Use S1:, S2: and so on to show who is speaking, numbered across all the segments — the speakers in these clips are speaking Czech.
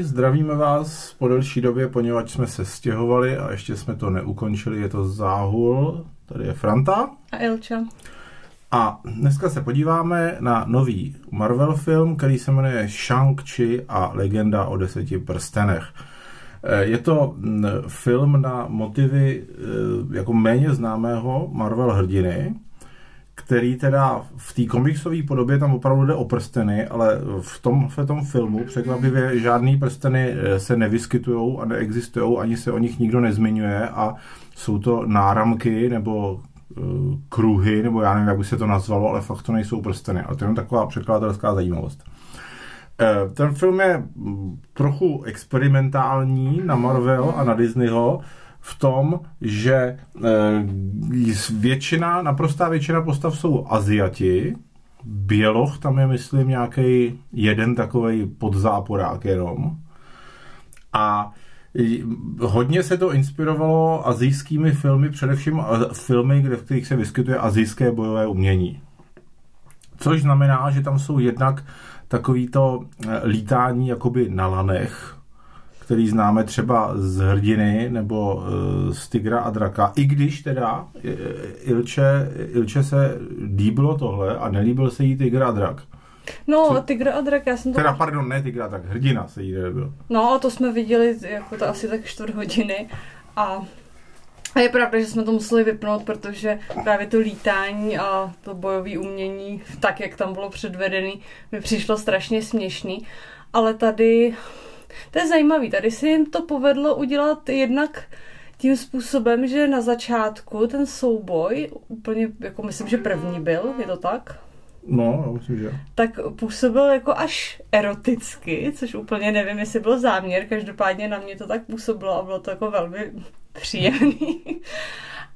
S1: Zdravíme vás po delší době, poněvadž jsme se stěhovali a ještě jsme to neukončili. Je to Záhul, tady je Franta.
S2: A Ilča.
S1: A dneska se podíváme na nový Marvel film, který se jmenuje Shang-Chi a legenda o deseti prstenech. Eh, je to mm, film na motivy eh, jako méně známého Marvel hrdiny, který teda v té komiksové podobě tam opravdu jde o prsteny, ale v tom, v tom filmu překvapivě žádný prsteny eh, se nevyskytují a neexistují, ani se o nich nikdo nezmiňuje a jsou to náramky nebo uh, kruhy, nebo já nevím, jak by se to nazvalo, ale fakt to nejsou prsteny. A to je taková překladatelská zajímavost. Eh, ten film je mm, trochu experimentální na Marvel a na Disneyho, v tom, že eh, většina, naprostá většina postav jsou Aziati, Běloch tam je, myslím, nějaký jeden takový podzáporák jenom. A hodně se to inspirovalo azijskými filmy, především filmy, kde, v kterých se vyskytuje azijské bojové umění. Což znamená, že tam jsou jednak takovýto eh, lítání jakoby na lanech, který známe třeba z Hrdiny nebo eh, z Tigra a Draka, i když teda eh, Ilče, Ilče se líbilo tohle a nelíbil se jí Tigra a Drak.
S2: No, Co? Tigr a Drak, já jsem to...
S1: Teda, pardon, ne Tigra a Drak, Hrdina se jí nelíbil.
S2: No, to jsme viděli jako to asi tak čtvrt hodiny a a je pravda, že jsme to museli vypnout, protože právě to lítání a to bojové umění, tak jak tam bylo předvedený, mi přišlo strašně směšný. Ale tady to je zajímavé. Tady se jim to povedlo udělat jednak tím způsobem, že na začátku ten souboj, úplně, jako myslím, že první byl, je to tak?
S1: No, já myslím, že.
S2: Tak působil jako až eroticky, což úplně nevím, jestli byl záměr, každopádně na mě to tak působilo a bylo to jako velmi příjemný.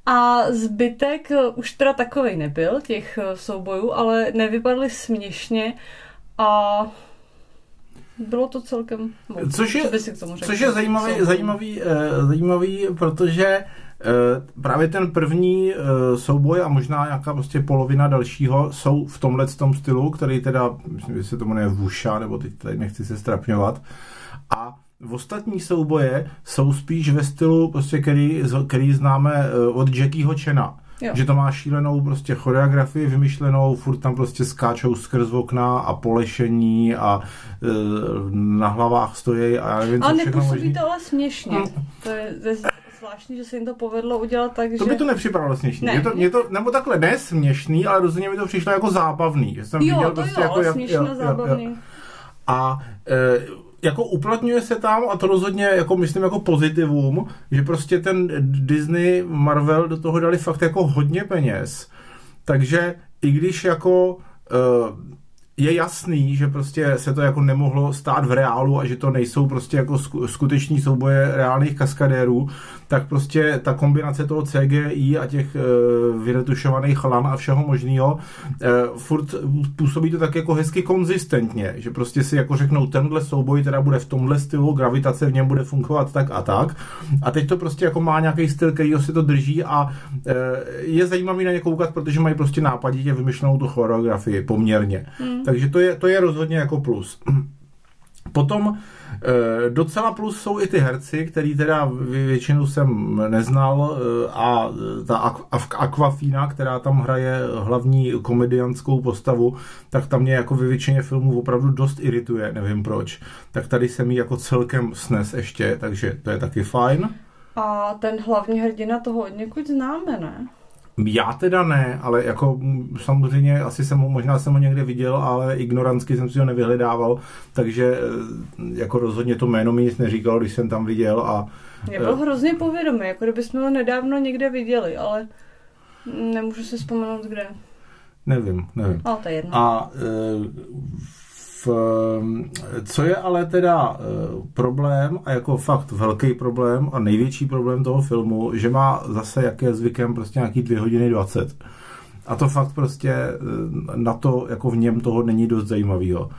S2: A zbytek už teda takový nebyl, těch soubojů, ale nevypadly směšně a bylo to celkem
S1: moc. Což je, což je zajímavý, zajímavý, uh, zajímavý, protože uh, právě ten první uh, souboj a možná nějaká prostě polovina dalšího jsou v tomhle tom stylu, který teda, myslím, že se to jmenuje Vusha, nebo teď tady nechci se strapňovat. A v ostatní souboje jsou spíš ve stylu, prostě, který, který známe od Jackieho Chena Jo. Že to má šílenou prostě choreografii vymyšlenou, furt tam prostě skáčou skrz okna a polešení a e, na hlavách stojí a já nevím,
S2: ale co všechno možný. to ale směšně. Hmm. To je, to je zvláštní, že se jim to povedlo udělat tak,
S1: to
S2: že...
S1: by to nepřipadalo směšný. Ne. Je to, mě to, nebo takhle, ne směšný, ale rozhodně mi to přišlo jako zábavný.
S2: Že jsem jo, viděl to prostě jo, jako, směšně jo, zábavný. Jo, jo.
S1: A e, jako uplatňuje se tam a to rozhodně jako myslím jako pozitivum, že prostě ten Disney Marvel do toho dali fakt jako hodně peněz. Takže i když jako uh, je jasný, že prostě se to jako nemohlo stát v reálu a že to nejsou prostě jako skuteční souboje reálných kaskadérů, tak prostě ta kombinace toho CGI a těch uh, vyretušovaných lan a všeho možného, uh, furt působí to tak jako hezky konzistentně, že prostě si jako řeknou, tenhle souboj teda bude v tomhle stylu, gravitace v něm bude fungovat tak a tak. A teď to prostě jako má nějaký styl, který si to drží a uh, je zajímavý na ně koukat, protože mají prostě nápaditě vymyšlenou tu choreografii poměrně. Hmm. Takže to je, to je rozhodně jako plus. Potom e, docela plus jsou i ty herci, který teda většinu jsem neznal e, a ta Aquafina, která tam hraje hlavní komedianskou postavu, tak tam mě jako ve většině filmů opravdu dost irituje, nevím proč. Tak tady se mi jako celkem snes ještě, takže to je taky fajn.
S2: A ten hlavní hrdina toho od někud známe, ne?
S1: Já teda ne, ale jako samozřejmě asi jsem ho, možná jsem ho někde viděl, ale ignorantsky jsem si ho nevyhledával, takže eh, jako rozhodně to jméno mi nic neříkalo, když jsem tam viděl a...
S2: Je byl hrozně povědomý, jako kdybychom ho nedávno někde viděli, ale nemůžu si vzpomenout kde.
S1: Nevím, nevím.
S2: A to je jedno.
S1: A e, Ehm, co je ale teda eh, problém, a jako fakt velký problém a největší problém toho filmu, že má zase, jak je zvykem, prostě nějaký dvě hodiny 20. A to fakt prostě eh, na to, jako v něm toho není dost zajímavého.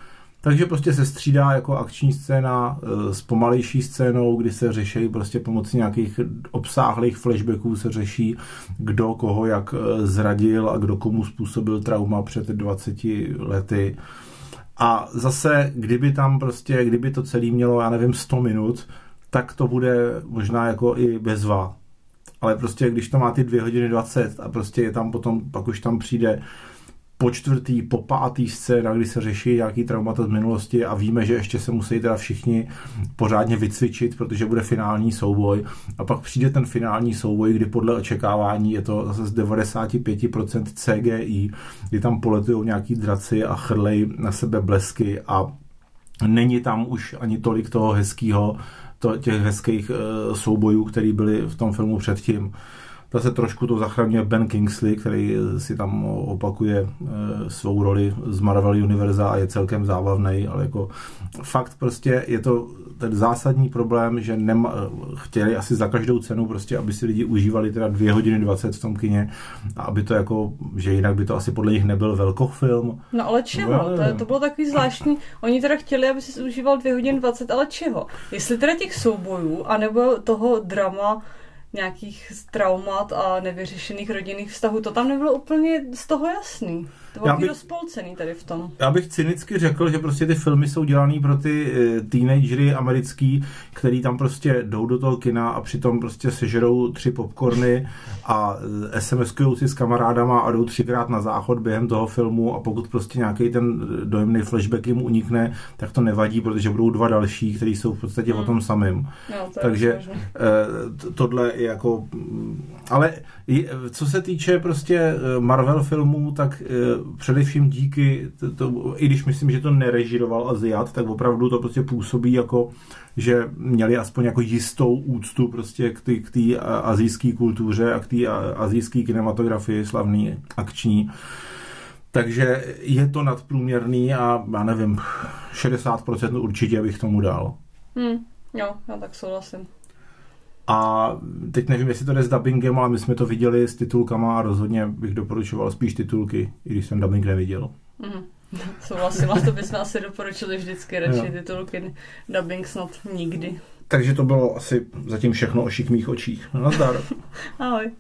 S1: Takže prostě se střídá jako akční scéna eh, s pomalejší scénou, kdy se řeší prostě pomocí nějakých obsáhlých flashbacků se řeší, kdo koho jak zradil a kdo komu způsobil trauma před 20 lety A zase, kdyby tam prostě, kdyby to celé mělo, já nevím, 100 minut, tak to bude možná jako i bezva. Ale prostě, když to má ty 2 hodiny 20 a prostě je tam potom, pak už tam přijde po čtvrtý, po pátý scéna, kdy se řeší nějaký traumata z minulosti a víme, že ještě se musí teda všichni pořádně vycvičit, protože bude finální souboj. A pak přijde ten finální souboj, kdy podle očekávání je to zase z 95% CGI, kdy tam poletují nějaký draci a chrlej na sebe blesky a není tam už ani tolik toho hezkého, to, těch hezkých uh, soubojů, které byly v tom filmu předtím. Zase trošku to zachraňuje Ben Kingsley, který si tam opakuje uh, svou roli z Marvel Univerza a je celkem zábavný, ale jako fakt prostě je to ten zásadní problém, že nema, chtěli asi za každou cenu prostě, aby si lidi užívali teda dvě hodiny 20 v tom kině a aby to jako, že jinak by to asi podle nich nebyl velkofilm.
S2: No ale čeho? No, to, to bylo takový zvláštní. Oni teda chtěli, aby si užíval dvě hodiny 20, ale čeho? Jestli teda těch soubojů, anebo toho drama nějakých traumat a nevyřešených rodinných vztahů, to tam nebylo úplně z toho jasný. To bylo bych, rozpolcený tady v tom.
S1: Já bych cynicky řekl, že prostě ty filmy jsou dělané pro ty e, teenagery americký, který tam prostě jdou do toho kina a přitom prostě sežerou tři popcorny a sms si s kamarádama a jdou třikrát na záchod během toho filmu a pokud prostě nějaký ten dojemný flashback jim unikne, tak to nevadí, protože budou dva další, kteří jsou v podstatě hmm. o tom samém.
S2: No, to
S1: Takže e, tohle je jako... Ale co se týče prostě Marvel filmů, tak především díky, to, to, i když myslím, že to nerežiroval Aziat, tak opravdu to prostě působí jako, že měli aspoň jako jistou úctu prostě k té k azijské kultuře a k té azijské kinematografii slavný, akční. Takže je to nadprůměrný a já nevím, 60% určitě bych tomu dal.
S2: Hmm, jo, já tak souhlasím.
S1: A teď nevím, jestli to jde s dubbingem, ale my jsme to viděli s titulkama a rozhodně bych doporučoval spíš titulky, i když jsem dubbing neviděl.
S2: Mm. Souhlasím, a to bychom asi doporučili vždycky radši titulky, dubbing snad nikdy.
S1: Takže to bylo asi zatím všechno o šikmých očích. Nazdar.
S2: Ahoj.